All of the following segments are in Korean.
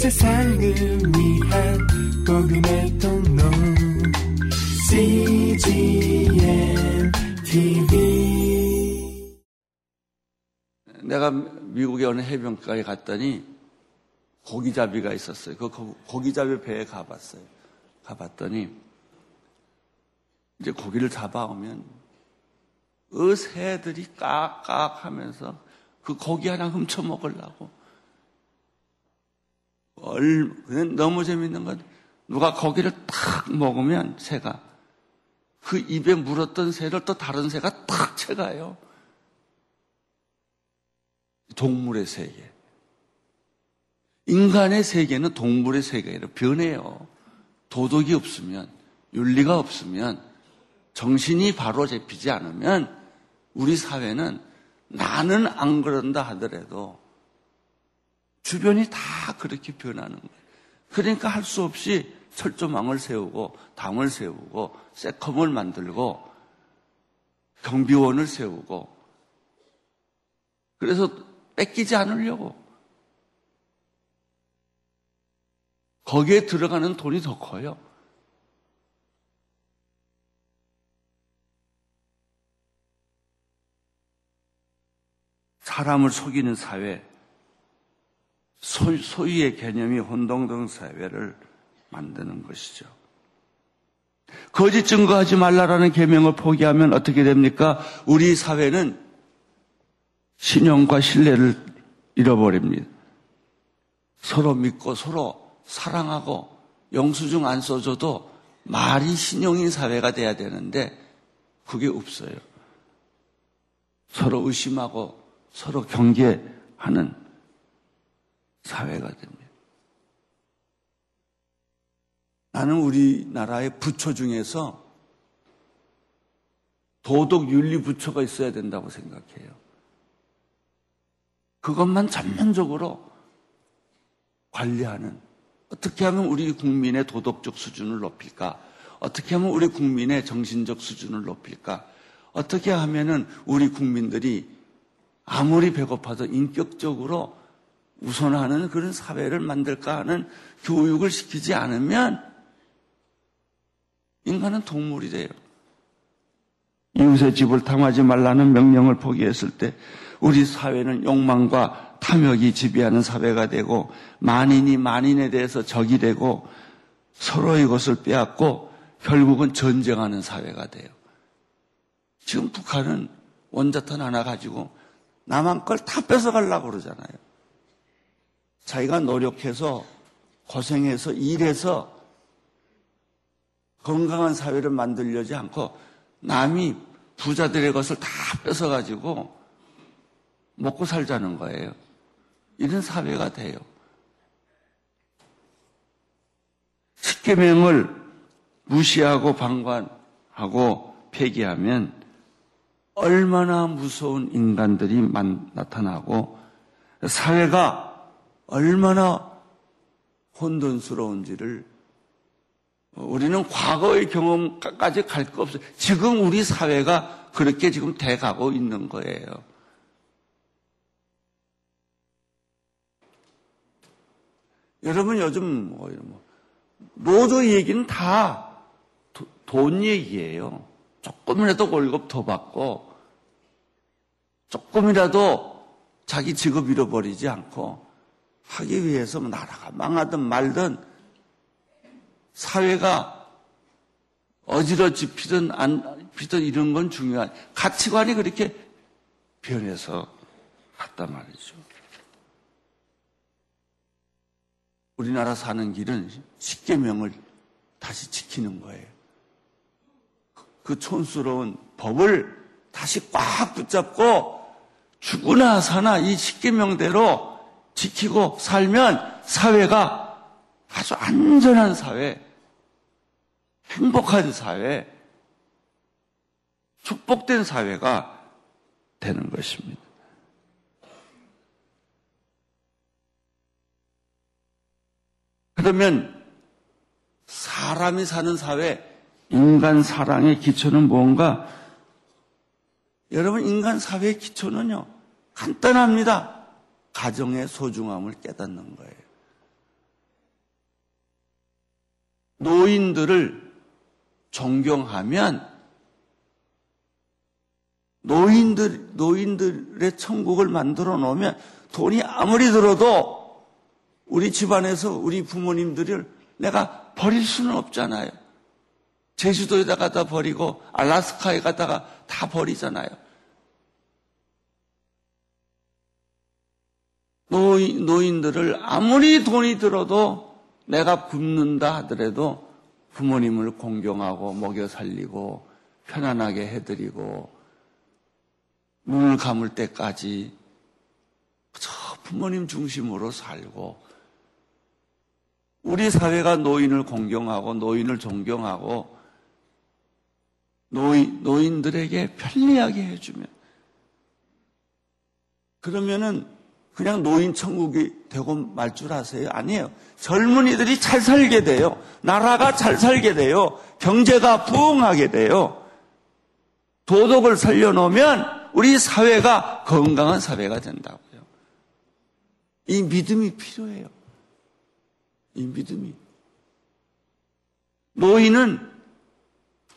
세상을 위한 복음의 통로 CGM TV 내가 미국의 어느 해변가에 갔더니 고기잡이가 있었어요. 그 고기잡이 배에 가봤어요. 가봤더니 이제 고기를 잡아오면 그 새들이 깍깍 하면서 그 고기 하나 훔쳐 먹으려고 얼, 너무 재밌는 건 누가 고기를 탁 먹으면 새가 그 입에 물었던 새를 또 다른 새가 탁 채가요. 동물의 세계. 인간의 세계는 동물의 세계로 변해요. 도덕이 없으면, 윤리가 없으면, 정신이 바로 잡히지 않으면 우리 사회는 나는 안 그런다 하더라도 주변이 다 그렇게 변하는 거예요. 그러니까 할 수 없이 철조망을 세우고 당을 세우고 세컴을 만들고 경비원을 세우고 그래서 뺏기지 않으려고 거기에 들어가는 돈이 더 커요. 사람을 속이는 사회, 소, 소유의 개념이 혼동된 사회를 만드는 것이죠. 거짓 증거하지 말라라는 계명을 포기하면 어떻게 됩니까? 우리 사회는 신용과 신뢰를 잃어버립니다. 서로 믿고 서로 사랑하고 영수증 안 써줘도 말이 신용인 사회가 돼야 되는데 그게 없어요. 서로 의심하고 서로 경계하는 사회가 됩니다. 나는 우리나라의 부처 중에서 도덕 윤리 부처가 있어야 된다고 생각해요. 그것만 전면적으로 관리하는 어떻게 하면 우리 국민의 도덕적 수준을 높일까? 어떻게 하면 우리 국민의 정신적 수준을 높일까? 어떻게 하면은 우리 국민들이 아무리 배고파도 인격적으로 우선하는 그런 사회를 만들까 하는 교육을 시키지 않으면 인간은 동물이 돼요. 이웃의 집을 탐하지 말라는 명령을 포기했을 때 우리 사회는 욕망과 탐욕이 지배하는 사회가 되고 만인이 만인에 대해서 적이 되고 서로의 것을 빼앗고 결국은 전쟁하는 사회가 돼요. 지금 북한은 원자탄 하나 가지고 남한 걸 다 뺏어가려고 그러잖아요. 자기가 노력해서 고생해서 일해서 건강한 사회를 만들려지 않고 남이 부자들의 것을 다 뺏어가지고 먹고 살자는 거예요. 이런 사회가 돼요. 십계명을 무시하고 방관하고 폐기하면 얼마나 무서운 인간들이 나타나고 사회가 얼마나 혼돈스러운지를 우리는 과거의 경험까지 갈 거 없어요. 지금 우리 사회가 그렇게 지금 돼가고 있는 거예요. 여러분 요즘 뭐, 뭐 노조 얘기는 다 돈 얘기예요. 조금이라도 월급 더 받고 조금이라도 자기 직업 잃어버리지 않고 하기 위해서 뭐 나라가 망하든 말든 사회가 어지러지 피든 안 피든 이런 건 중요한 가치관이 그렇게 변해서 갔단 말이죠. 우리나라 사는 길은 십계명을 다시 지키는 거예요. 그 촌스러운 법을 다시 꽉 붙잡고 죽으나 사나 이 십계명대로 지키고 살면 사회가 아주 안전한 사회, 행복한 사회, 축복된 사회가 되는 것입니다. 그러면 사람이 사는 사회, 인간 사랑의 기초는 뭔가? 여러분, 인간 사회의 기초는요, 간단합니다. 가정의 소중함을 깨닫는 거예요. 노인들을 존경하면 노인들, 노인들의 천국을 만들어 놓으면 돈이 아무리 들어도 우리 집안에서 우리 부모님들을 내가 버릴 수는 없잖아요. 제주도에다 가다 버리고 알라스카에 가다가 다 버리잖아요. 노인, 노인들을 아무리 돈이 들어도 내가 굶는다 하더라도 부모님을 공경하고 먹여 살리고 편안하게 해드리고 눈을 감을 때까지 저 부모님 중심으로 살고 우리 사회가 노인을 공경하고 노인을 존경하고 노인, 노인들에게 편리하게 해주면 그러면은 그냥 노인 천국이 되고 말 줄 아세요? 아니에요. 젊은이들이 잘 살게 돼요. 나라가 잘 살게 돼요. 경제가 부흥하게 돼요. 도덕을 살려놓으면 우리 사회가 건강한 사회가 된다고요. 이 믿음이 필요해요. 이 믿음이. 노인은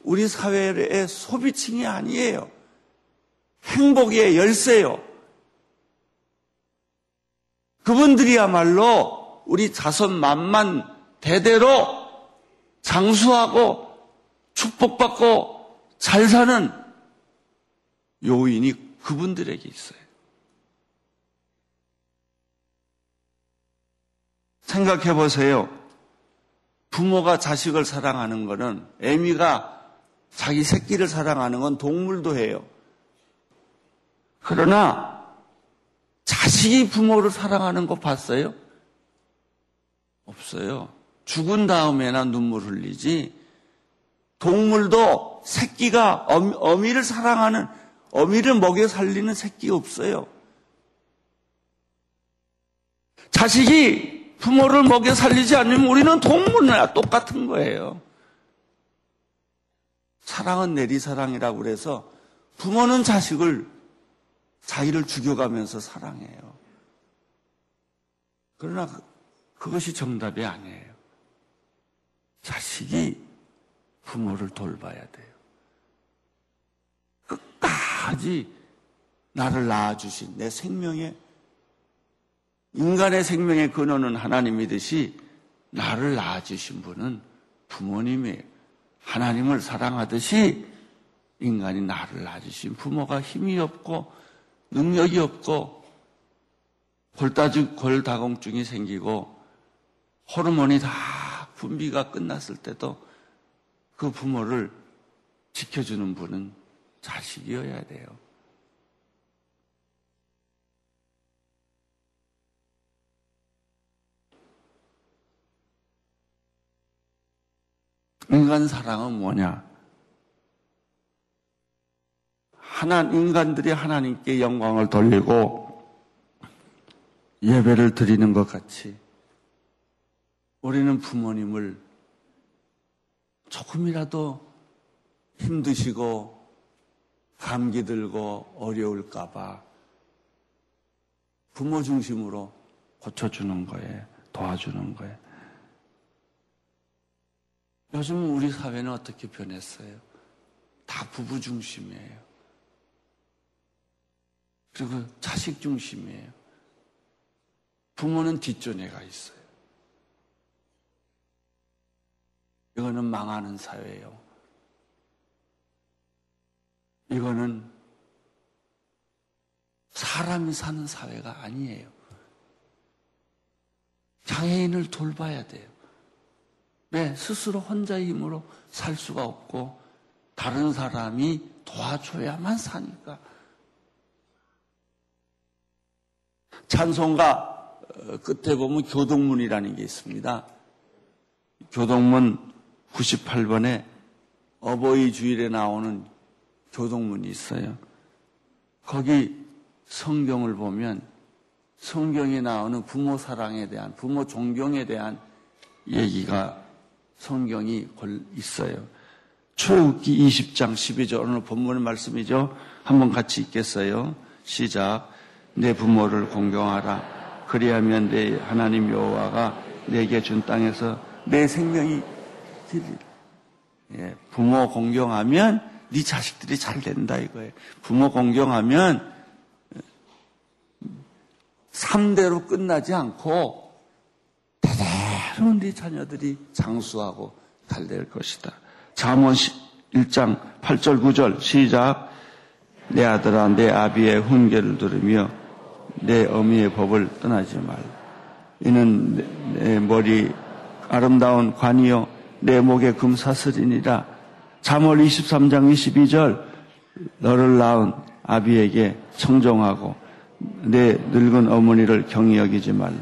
우리 사회의 소비층이 아니에요. 행복의 열쇠요. 그분들이야말로 우리 자손 만만 대대로 장수하고 축복받고 잘 사는 요인이 그분들에게 있어요. 생각해 보세요. 부모가 자식을 사랑하는 것은 애미가 자기 새끼를 사랑하는 건 동물도 해요. 그러나 자식이 부모를 사랑하는 거 봤어요? 없어요. 죽은 다음에나 눈물 흘리지. 동물도 새끼가 어미를 사랑하는 어미를 먹여 살리는 새끼 없어요. 자식이 부모를 먹여 살리지 않으면 우리는 동물이나 똑같은 거예요. 사랑은 내리사랑이라고 그래서 부모는 자식을 자기를 죽여가면서 사랑해요. 그러나 그, 그것이 정답이 아니에요. 자식이 부모를 돌봐야 돼요. 끝까지 나를 낳아주신 내 생명의 인간의 생명의 근원은 하나님이듯이 나를 낳아주신 분은 부모님이에요. 하나님을 사랑하듯이 인간이 나를 낳아주신 부모가 힘이 없고 능력이 없고 골다중, 골다공증이 생기고 호르몬이 다 분비가 끝났을 때도 그 부모를 지켜주는 분은 자식이어야 돼요. 인간 사랑은 뭐냐? 하나 인간들이 하나님께 영광을 돌리고 예배를 드리는 것 같이 우리는 부모님을 조금이라도 힘드시고 감기 들고 어려울까봐 부모 중심으로 고쳐주는 거예요. 도와주는 거예요. 요즘 우리 사회는 어떻게 변했어요? 다 부부 중심이에요. 그리고 자식 중심이에요. 부모는 뒷전에 가 있어요. 이거는 망하는 사회예요. 이거는 사람이 사는 사회가 아니에요. 장애인을 돌봐야 돼요. 왜? 스스로 혼자의 힘으로 살 수가 없고 다른 사람이 도와줘야만 사니까. 찬송가 어, 끝에 보면 교동문이라는 게 있습니다. 교동문 98번에 어버이 주일에 나오는 교동문이 있어요. 거기 성경을 보면 성경에 나오는 부모 사랑에 대한, 부모 존경에 대한 얘기가 성경이 있어요. 출애굽기 20장 12절 오늘 본문의 말씀이죠. 한번 같이 읽겠어요. 시작. 내 부모를 공경하라. 그리하면 내 하나님 여호와가 내게 준 땅에서 내 생명이 예, 부모 공경하면 네 자식들이 잘 된다 이거예요. 부모 공경하면 3대로 끝나지 않고 대대로 네 자녀들이 장수하고 잘 될 것이다. 잠언 1장 8절 9절 시작 내 아들아 내 아비의 훈계를 들으며 내 어미의 법을 떠나지 말. 이는 내 머리 아름다운 관이요 내 목에 금사슬이니라. 잠월 23장 22절 너를 낳은 아비에게 청종하고 내 늙은 어머니를 경히 여기지 말라.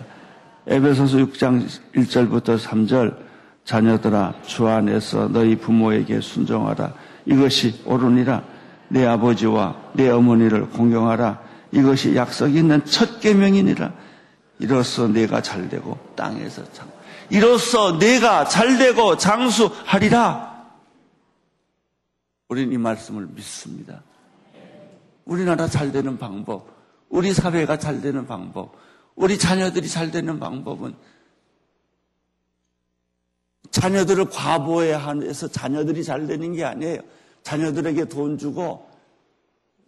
에베소서 6장 1절부터 3절 자녀들아 주 안에서 너희 부모에게 순종하라. 이것이 옳으니라. 내 아버지와 내 어머니를 공경하라. 이것이 약속 있는 첫 계명이니라. 이로써 내가 잘되고 땅에서 장. 이로써 내가 잘되고 장수하리라. 우리는 이 말씀을 믿습니다. 우리나라 잘 되는 방법, 우리 사회가 잘 되는 방법, 우리 자녀들이 잘 되는 방법은 자녀들을 과보해서 자녀들이 잘 되는 게 아니에요. 자녀들에게 돈 주고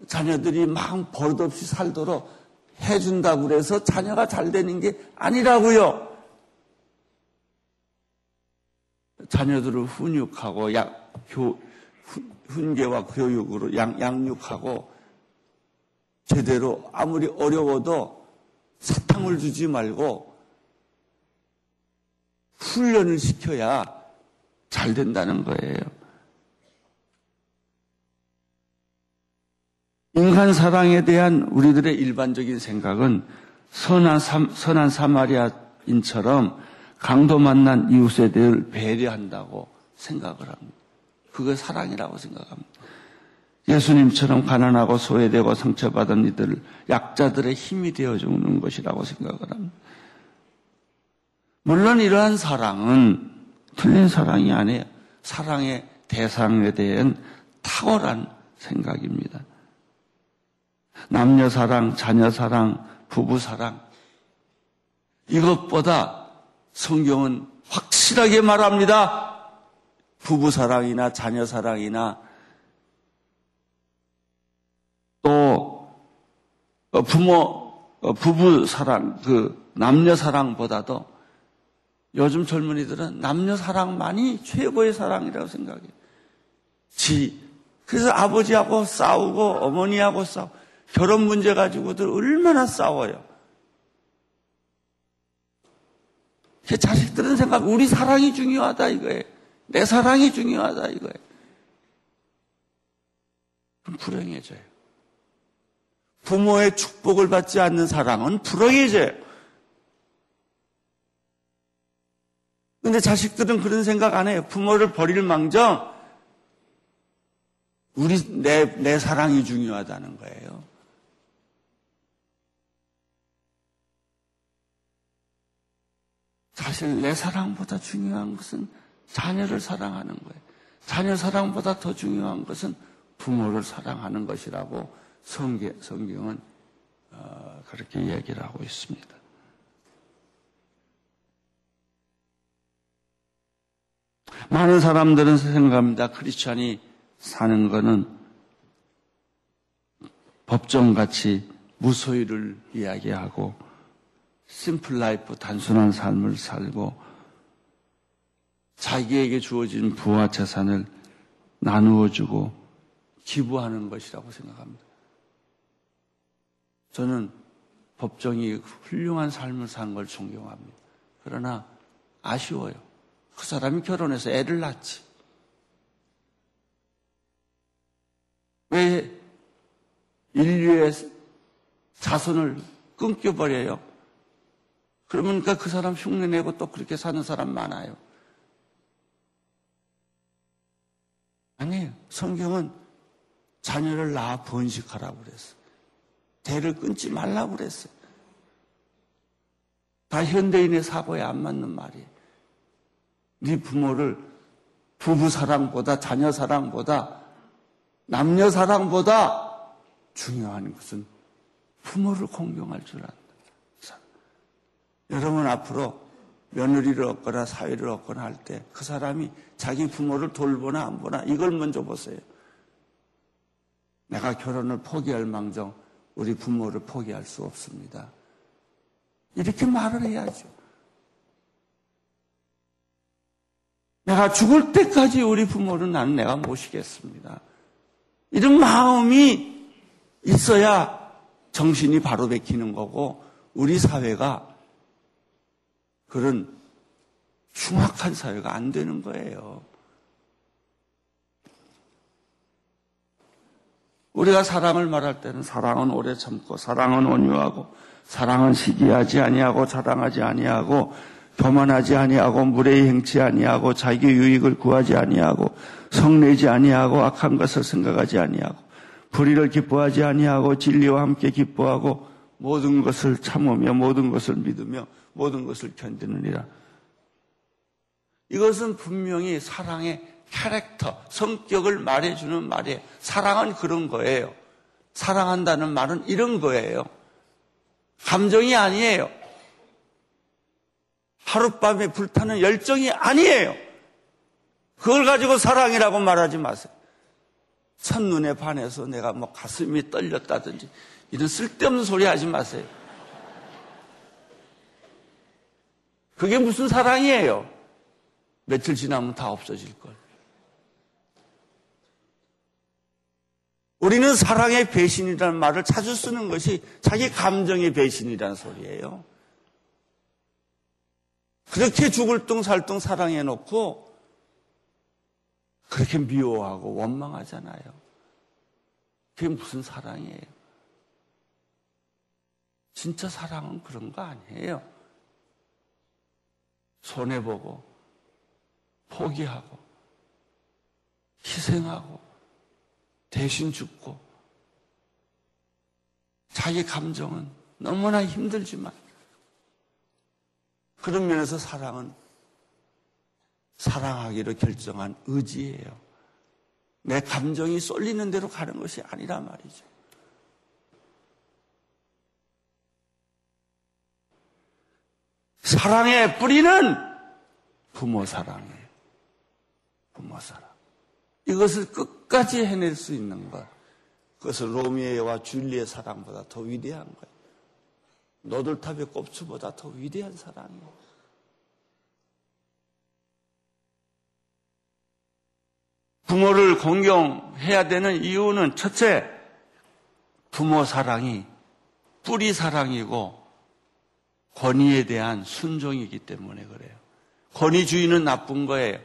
자녀들이 막 버릇없이 살도록 해준다고 그래서 자녀가 잘 되는 게 아니라고요. 자녀들을 훈육하고 약, 교, 훈계와 교육으로 양, 양육하고 제대로 아무리 어려워도 사탕을 주지 말고 훈련을 시켜야 잘 된다는 거예요. 인간 사랑에 대한 우리들의 일반적인 생각은 선한, 선한 사마리아인처럼 강도 만난 이웃에 대해 배려한다고 생각을 합니다. 그게 사랑이라고 생각합니다. 예수님처럼 가난하고 소외되고 상처받은 이들, 약자들의 힘이 되어주는 것이라고 생각을 합니다. 물론 이러한 사랑은 틀린 사랑이 아니에요. 사랑의 대상에 대한 탁월한 생각입니다. 남녀 사랑, 자녀 사랑, 부부 사랑. 이것보다 성경은 확실하게 말합니다. 부부 사랑이나 자녀 사랑이나 또 어, 부모, 어, 부부 사랑, 그 남녀 사랑보다도 요즘 젊은이들은 남녀 사랑만이 최고의 사랑이라고 생각해요. 지, 그래서 아버지하고 싸우고 어머니하고 싸우고 결혼 문제 가지고들 얼마나 싸워요. 자식들은 생각, 우리 사랑이 중요하다 이거예요. 내 사랑이 중요하다 이거예요. 그럼 불행해져요. 부모의 축복을 받지 않는 사랑은 불행해져요. 근데 자식들은 그런 생각 안 해요. 부모를 버릴 망정, 우리, 내, 내 사랑이 중요하다는 거예요. 사실 내 사랑보다 중요한 것은 자녀를 사랑하는 거예요. 자녀 사랑보다 더 중요한 것은 부모를 사랑하는 것이라고 성경, 성경은 어, 그렇게 얘기를 하고 있습니다. 많은 사람들은 생각합니다. 크리스찬이 사는 것은 법정같이 무소유를 이야기하고 심플 라이프, 단순한 삶을 살고 자기에게 주어진 부와 재산을 나누어 주고 기부하는 것이라고 생각합니다. 저는 법정이 훌륭한 삶을 사는 걸 존경합니다. 그러나 아쉬워요. 그 사람이 결혼해서 애를 낳지. 왜 인류의 자손을 끊겨버려요? 그러니까 그 사람 흉내내고 또 그렇게 사는 사람 많아요. 아니에요. 성경은 자녀를 낳아 번식하라고 그랬어. 대를 끊지 말라고 그랬어요. 다 현대인의 사고에 안 맞는 말이에요. 네 부모를 부부 사랑보다 자녀 사랑보다 남녀 사랑보다 중요한 것은 부모를 공경할 줄 안다. 여러분 앞으로 며느리를 얻거나 사회를 얻거나 할 때 그 사람이 자기 부모를 돌보나 안 보나 이걸 먼저 보세요. 내가 결혼을 포기할 망정 우리 부모를 포기할 수 없습니다. 이렇게 말을 해야죠. 내가 죽을 때까지 우리 부모를 나는 내가 모시겠습니다. 이런 마음이 있어야 정신이 바로 베키는 거고 우리 사회가 그런 흉악한 사회가 안 되는 거예요. 우리가 사랑을 말할 때는 사랑은 오래 참고 사랑은 온유하고 사랑은 시기하지 아니하고 자랑하지 아니하고 교만하지 아니하고 무례히 행치 아니하고 자기 유익을 구하지 아니하고 성내지 아니하고 악한 것을 생각하지 아니하고 불의를 기뻐하지 아니하고 진리와 함께 기뻐하고 모든 것을 참으며 모든 것을 믿으며 모든 것을 견디느니라. 이것은 분명히 사랑의 캐릭터, 성격을 말해주는 말이에요. 사랑은 그런 거예요. 사랑한다는 말은 이런 거예요. 감정이 아니에요. 하룻밤에 불타는 열정이 아니에요. 그걸 가지고 사랑이라고 말하지 마세요. 첫눈에 반해서 내가 뭐 가슴이 떨렸다든지 이런 쓸데없는 소리 하지 마세요. 그게 무슨 사랑이에요? 며칠 지나면 다 없어질 걸. 우리는 사랑의 배신이라는 말을 자주 쓰는 것이 자기 감정의 배신이라는 소리예요. 그렇게 죽을 둥살둥 사랑해 놓고 그렇게 미워하고 원망하잖아요. 그게 무슨 사랑이에요? 진짜 사랑은 그런 거 아니에요. 손해보고, 포기하고, 희생하고, 대신 죽고 자기 감정은 너무나 힘들지만 그런 면에서 사랑은 사랑하기로 결정한 의지예요. 내 감정이 쏠리는 대로 가는 것이 아니라 말이죠. 사랑의 뿌리는 부모 사랑이에요. 부모 사랑. 이것을 끝까지 해낼 수 있는 것. 그것은 로미에와 줄리의 사랑보다 더 위대한 거예요. 노들탑의 꼽추보다 더 위대한 사랑이에요. 부모를 공경해야 되는 이유는 첫째, 부모 사랑이 뿌리 사랑이고 권위에 대한 순종이기 때문에 그래요. 권위주의는 나쁜 거예요.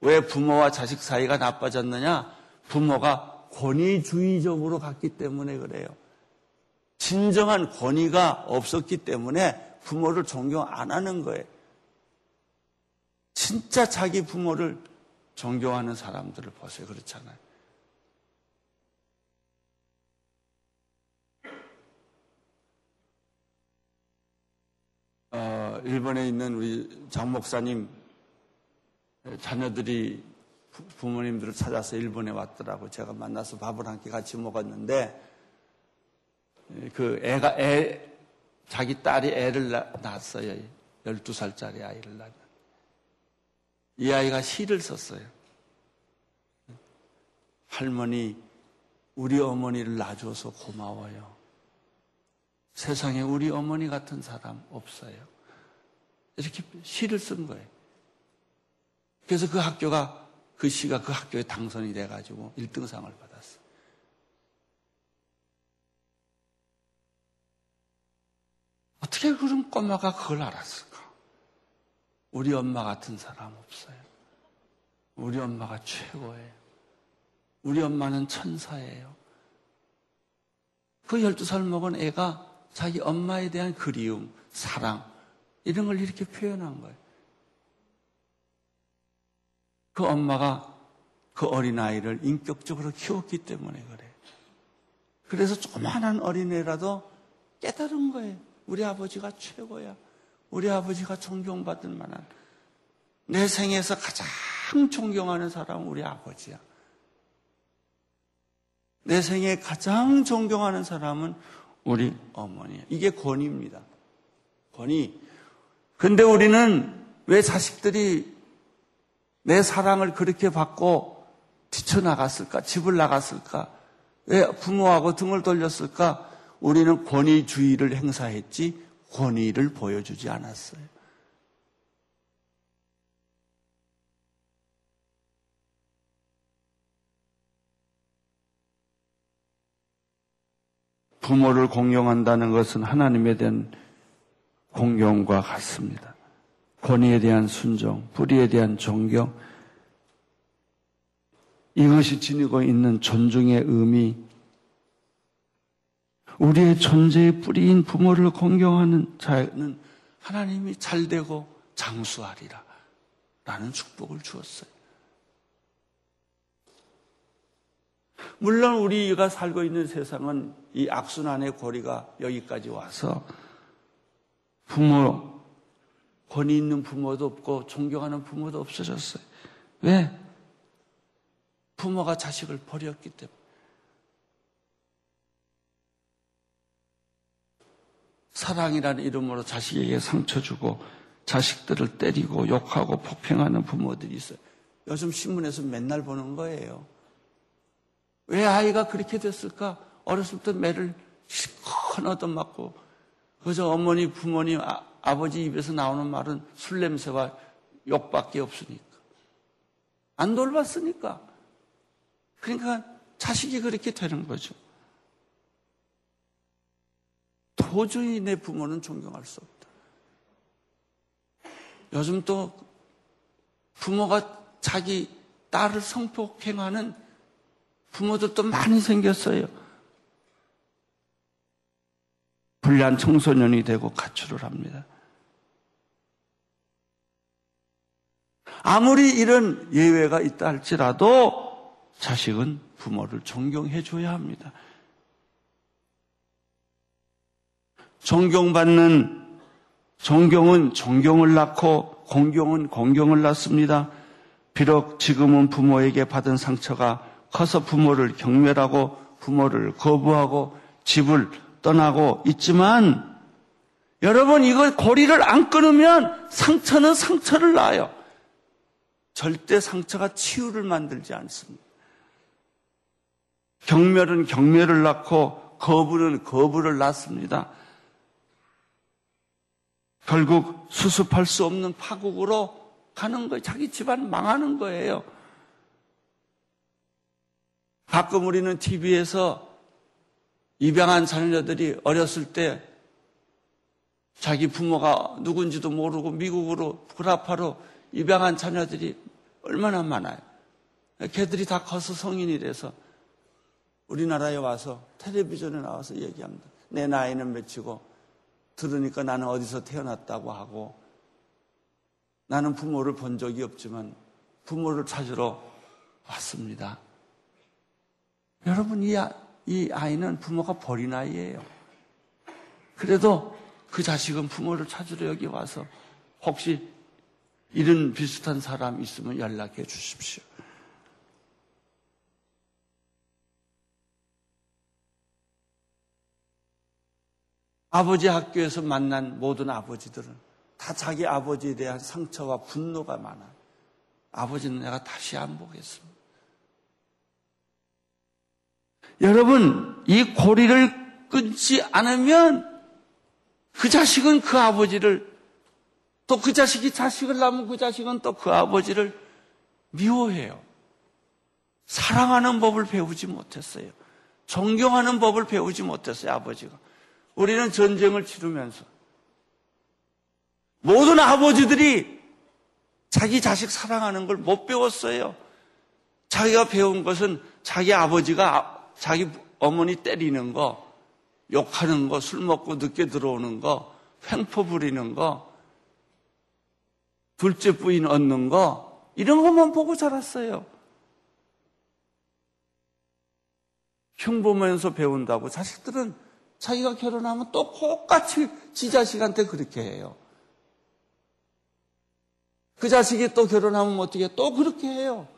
왜 부모와 자식 사이가 나빠졌느냐? 부모가 권위주의적으로 갔기 때문에 그래요. 진정한 권위가 없었기 때문에 부모를 존경 안 하는 거예요. 진짜 자기 부모를 존경하는 사람들을 보세요. 그렇잖아요. 어, 일본에 있는 우리 장 목사님 자녀들이 부모님들을 찾아서 일본에 왔더라고. 제가 만나서 밥을 한끼 같이 먹었는데, 그 애가, 애, 자기 딸이 애를 낳았어요. 12살짜리 아이를 낳았. 이 아이가 시를 썼어요. 할머니, 우리 어머니를 낳아줘서 고마워요. 세상에 우리 어머니 같은 사람 없어요. 이렇게 시를 쓴 거예요. 그래서 그 학교가 그 시가 그 학교에 당선이 돼가지고 1등상을 받았어. 어떻게 그런 꼬마가 그걸 알았을까? 우리 엄마 같은 사람 없어요. 우리 엄마가 최고예요. 우리 엄마는 천사예요. 그 12살 먹은 애가 자기 엄마에 대한 그리움, 사랑, 이런 걸 이렇게 표현한 거예요. 그 엄마가 그 어린아이를 인격적으로 키웠기 때문에 그래. 그래서 조그마한 어린애라도 깨달은 거예요. 우리 아버지가 최고야. 우리 아버지가 존경받을 만한. 내 생에서 가장 존경하는 사람은 우리 아버지야. 내 생에 가장 존경하는 사람은 우리 어머니야. 이게 권위입니다. 권위. 근데 우리는 왜 자식들이 내 사랑을 그렇게 받고 뛰쳐나갔을까? 집을 나갔을까? 왜 부모하고 등을 돌렸을까? 우리는 권위주의를 행사했지 권위를 보여주지 않았어요. 부모를 공경한다는 것은 하나님에 대한 공경과 같습니다. 권위에 대한 순종, 뿌리에 대한 존경, 이것이 지니고 있는 존중의 의미, 우리의 존재의 뿌리인 부모를 공경하는 자는 하나님이 잘되고 장수하리라. 라는 축복을 주었어요. 물론 우리가 살고 있는 세상은 이 악순환의 고리가 여기까지 와서 부모, 권위 있는 부모도 없고 존경하는 부모도 없어졌어요. 왜? 부모가 자식을 버렸기 때문에. 사랑이라는 이름으로 자식에게 상처 주고 자식들을 때리고 욕하고 폭행하는 부모들이 있어요. 요즘 신문에서 맨날 보는 거예요. 왜 아이가 그렇게 됐을까? 어렸을 때 매를 시큰 얻어 맞고 그저 어머니, 부모님, 아, 아버지 입에서 나오는 말은 술 냄새와 욕밖에 없으니까. 안 돌봤으니까. 그러니까 자식이 그렇게 되는 거죠. 도저히 내 부모는 존경할 수 없다. 요즘 또 부모가 자기 딸을 성폭행하는 부모들도 많이 생겼어요. 불량 청소년이 되고 가출을 합니다. 아무리 이런 예외가 있다 할지라도 자식은 부모를 존경해 줘야 합니다. 존경받는 존경은 존경을 낳고 공경은 공경을 낳습니다. 비록 지금은 부모에게 받은 상처가 커서 부모를 경멸하고 부모를 거부하고 집을 떠나고 있지만 여러분 이거 고리를 안 끊으면 상처는 상처를 낳아요. 절대 상처가 치유를 만들지 않습니다. 경멸은 경멸을 낳고 거부는 거부를 낳습니다. 결국 수습할 수 없는 파국으로 가는 거예요. 자기 집안 망하는 거예요. 가끔 우리는 TV에서 입양한 자녀들이 어렸을 때 자기 부모가 누군지도 모르고 미국으로 구라파로 입양한 자녀들이 얼마나 많아요. 걔들이 다 커서 성인이 돼서 우리나라에 와서 텔레비전에 나와서 얘기합니다. 내 나이는 몇이고 들으니까 나는 어디서 태어났다고 하고 나는 부모를 본 적이 없지만 부모를 찾으러 왔습니다. 여러분, 이, 아, 이 아이는 부모가 버린 아이예요. 그래도 그 자식은 부모를 찾으러 여기 와서 혹시 이런 비슷한 사람 있으면 연락해 주십시오. 아버지 학교에서 만난 모든 아버지들은 다 자기 아버지에 대한 상처와 분노가 많아요. 아버지는 내가 다시 안 보겠습니다. 여러분, 이 고리를 끊지 않으면 그 자식은 그 아버지를 또 그 자식이 자식을 낳으면 그 자식은 또 그 아버지를 미워해요. 사랑하는 법을 배우지 못했어요. 존경하는 법을 배우지 못했어요, 아버지가. 우리는 전쟁을 치르면서 모든 아버지들이 자기 자식 사랑하는 걸 못 배웠어요. 자기가 배운 것은 자기 아버지가 자기 어머니 때리는 거, 욕하는 거, 술 먹고 늦게 들어오는 거, 횡포 부리는 거, 둘째 부인 얻는 거, 이런 것만 보고 자랐어요. 흉 보면서 배운다고 자식들은 자기가 결혼하면 또 똑같이 지 자식한테 그렇게 해요. 그 자식이 또 결혼하면 어떻게 또 그렇게 해요.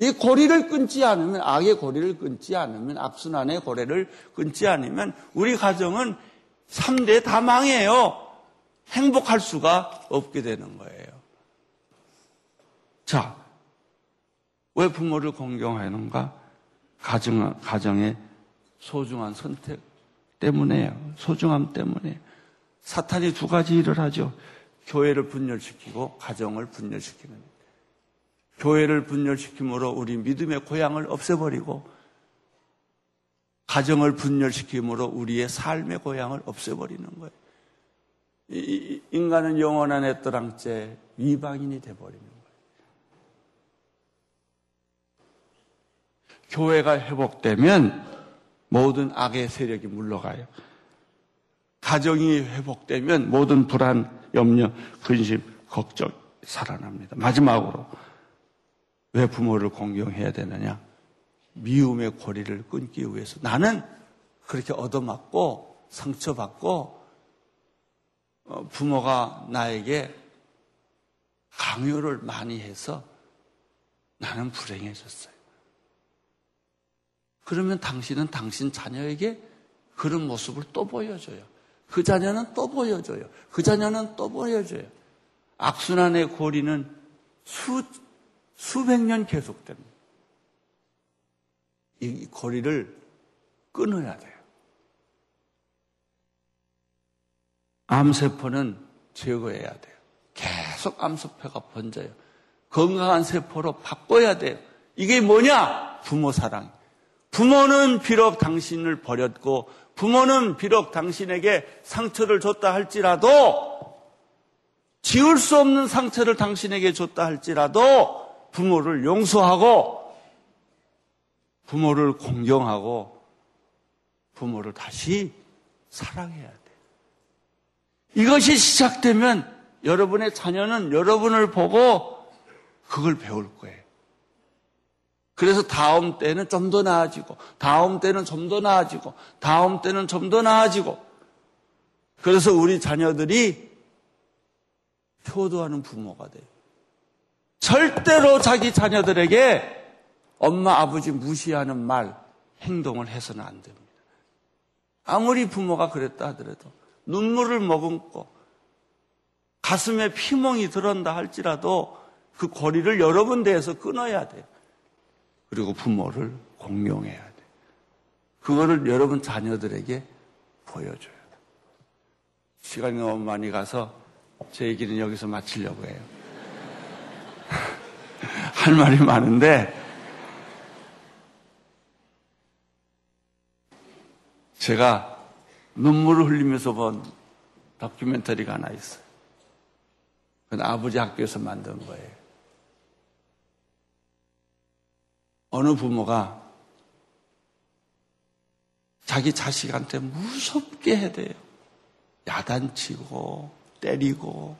이 고리를 끊지 않으면 악의 고리를 끊지 않으면 악순환의 고리를 끊지 않으면 우리 가정은 3대 다 망해요. 행복할 수가 없게 되는 거예요. 자, 왜 부모를 공경하는가? 가정, 가정의 소중한 선택 때문에요. 소중함 때문에. 사탄이 두 가지 일을 하죠. 교회를 분열시키고 가정을 분열시키는. 교회를 분열시킴으로 우리 믿음의 고향을 없애버리고 가정을 분열시킴으로 우리의 삶의 고향을 없애버리는 거예요. 인간은 영원한 애떠랑째 위방인이 돼버리는 거예요. 교회가 회복되면 모든 악의 세력이 물러가요. 가정이 회복되면 모든 불안, 염려, 근심, 걱정 살아납니다. 마지막으로 왜 부모를 공경해야 되느냐? 미움의 고리를 끊기 위해서 나는 그렇게 얻어맞고 상처받고 어, 부모가 나에게 강요를 많이 해서 나는 불행해졌어요. 그러면 당신은 당신 자녀에게 그런 모습을 또 보여줘요. 그 자녀는 또 보여줘요. 그 자녀는 또 보여줘요. 악순환의 고리는 수, 수백 년 계속됩니다. 이 고리를 끊어야 돼요. 암세포는 제거해야 돼요. 계속 암세포가 번져요. 건강한 세포로 바꿔야 돼요. 이게 뭐냐? 부모 사랑. 부모는 비록 당신을 버렸고, 부모는 비록 당신에게 상처를 줬다 할지라도, 지울 수 없는 상처를 당신에게 줬다 할지라도, 부모를 용서하고, 부모를 공경하고 부모를 다시 사랑해야 돼. 이것이 시작되면 여러분의 자녀는 여러분을 보고 그걸 배울 거예요. 그래서 다음 때는 좀 더 나아지고, 다음 때는 좀 더 나아지고, 다음 때는 좀 더 나아지고. 그래서 우리 자녀들이 효도하는 부모가 돼요. 절대로 자기 자녀들에게 엄마, 아버지 무시하는 말, 행동을 해서는 안 됩니다. 아무리 부모가 그랬다 하더라도 눈물을 머금고 가슴에 피멍이 들었다 할지라도 그 고리를 여러 군데에서 끊어야 돼요. 그리고 부모를 공용해야 돼요. 그거를 여러분 자녀들에게 보여줘야 돼요. 시간이 너무 많이 가서 제 얘기는 여기서 마치려고 해요. 할 말이 많은데 제가 눈물을 흘리면서 본 다큐멘터리가 하나 있어요. 그건 아버지 학교에서 만든 거예요. 어느 부모가 자기 자식한테 무섭게 해대요. 야단치고, 때리고.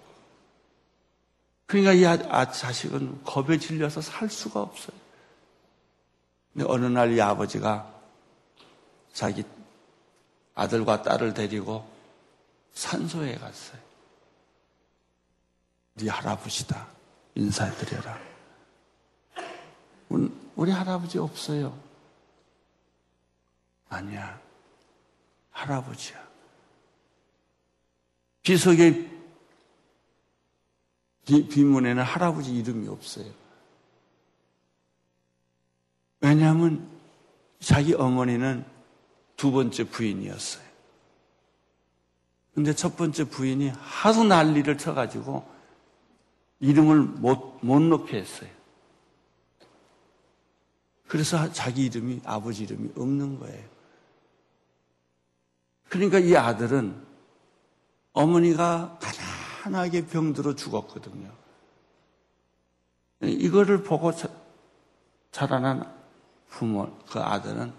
그러니까 이 아, 아, 자식은 겁에 질려서 살 수가 없어요. 근데 어느 날 이 아버지가 자기 아들과 딸을 데리고 산소에 갔어요. 네 할아버지다. 인사해드려라. 우리 할아버지 없어요. 아니야. 할아버지야. 비석의 빈문에는 할아버지 이름이 없어요. 왜냐하면 자기 어머니는 두 번째 부인이었어요. 근데 첫 번째 부인이 하도 난리를 쳐가지고 이름을 못, 못 넣게 했어요. 그래서 자기 이름이, 아버지 이름이 없는 거예요. 그러니까 이 아들은 어머니가 가 난하게 병들어 죽었거든요. 이거를 보고 자라난 부모, 그 아들은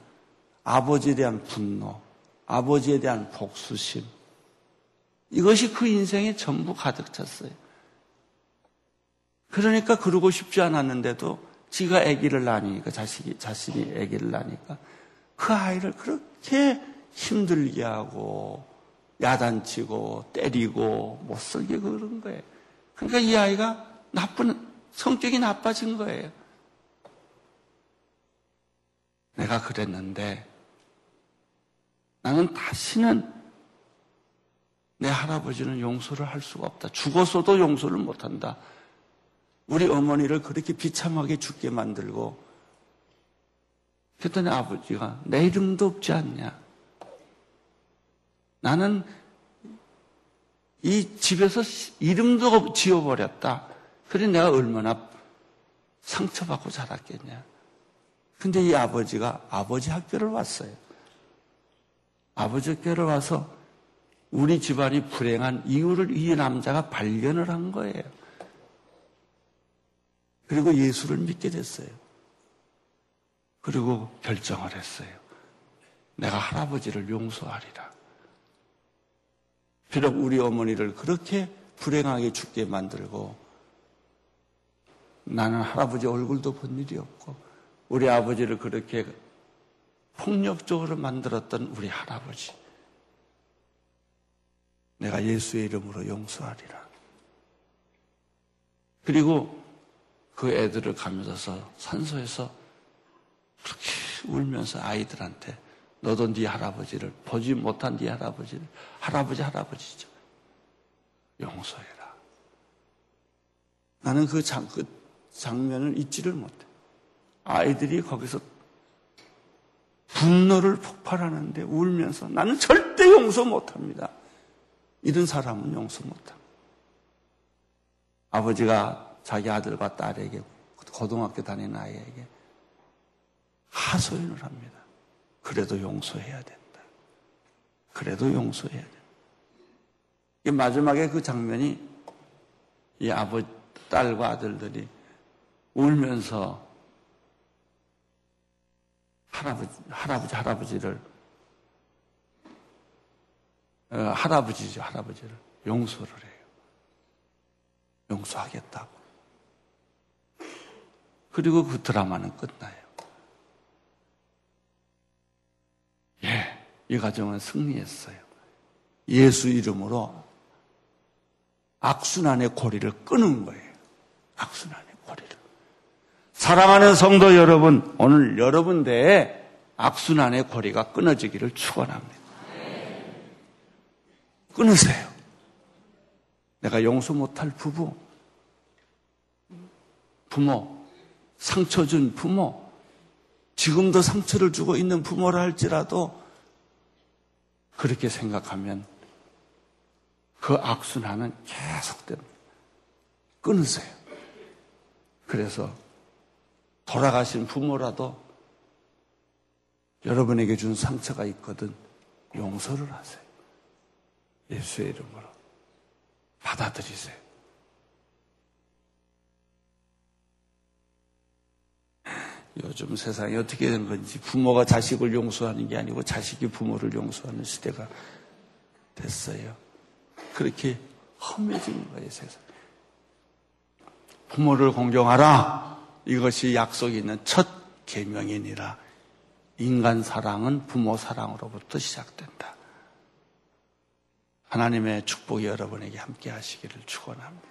아버지에 대한 분노, 아버지에 대한 복수심. 이것이 그 인생에 전부 가득 찼어요. 그러니까 그러고 싶지 않았는데도 지가 아기를 낳으니까 자식이 자신이 아기를 낳으니까 그 아이를 그렇게 힘들게 하고 야단치고 때리고 못쓰게 그런 거예요. 그러니까 이 아이가 나쁜 성격이 나빠진 거예요. 내가 그랬는데 나는 다시는 내 할아버지는 용서를 할 수가 없다. 죽었어도 용서를 못한다. 우리 어머니를 그렇게 비참하게 죽게 만들고 그랬더니 아버지가 내 이름도 없지 않냐. 나는 이 집에서 이름도 지어버렸다. 그래 내가 얼마나 상처받고 자랐겠냐. 근데 이 아버지가 아버지 학교를 왔어요. 아버지 학교를 와서 우리 집안이 불행한 이유를 이 남자가 발견을 한 거예요. 그리고 예수를 믿게 됐어요. 그리고 결정을 했어요. 내가 할아버지를 용서하리라. 비록 우리 어머니를 그렇게 불행하게 죽게 만들고 나는 할아버지 얼굴도 본 일이 없고 우리 아버지를 그렇게 폭력적으로 만들었던 우리 할아버지. 내가 예수의 이름으로 용서하리라. 그리고 그 애들을 가면서 산소에서 그렇게 울면서 아이들한테 너도 네 할아버지를 보지 못한 네 할아버지를 할아버지 할아버지죠. 용서해라. 나는 그, 장, 그 장면을 잊지를 못해. 아이들이 거기서 분노를 폭발하는데 울면서 나는 절대 용서 못합니다. 이런 사람은 용서 못합니다. 아버지가 자기 아들과 딸에게 고등학교 다니는 아이에게 하소연을 합니다. 그래도 용서해야 된다. 그래도 용서해야 된다. 마지막에 그 장면이 이 아버지, 딸과 아들들이 울면서 할아버지, 할아버지, 할아버지를, 어, 할아버지죠, 할아버지를 용서를 해요. 용서하겠다고. 그리고 그 드라마는 끝나요. 예, 이 가정은 승리했어요. 예수 이름으로 악순환의 고리를 끊은 거예요. 악순환의 고리를. 사랑하는 성도 여러분, 오늘 여러분 대에 악순환의 고리가 끊어지기를 축원합니다. 끊으세요. 내가 용서 못할 부부, 부모, 상처 준 부모, 지금도 상처를 주고 있는 부모라 할지라도 그렇게 생각하면 그 악순환은 계속됩니다. 끊으세요. 그래서 돌아가신 부모라도 여러분에게 준 상처가 있거든 용서를 하세요. 예수의 이름으로 받아들이세요. 요즘 세상이 어떻게 된 건지 부모가 자식을 용서하는 게 아니고 자식이 부모를 용서하는 시대가 됐어요. 그렇게 험해진 거예요, 세상. 부모를 공경하라. 이것이 약속이 있는 첫 계명이니라. 인간 사랑은 부모 사랑으로부터 시작된다. 하나님의 축복이 여러분에게 함께 하시기를 축원합니다.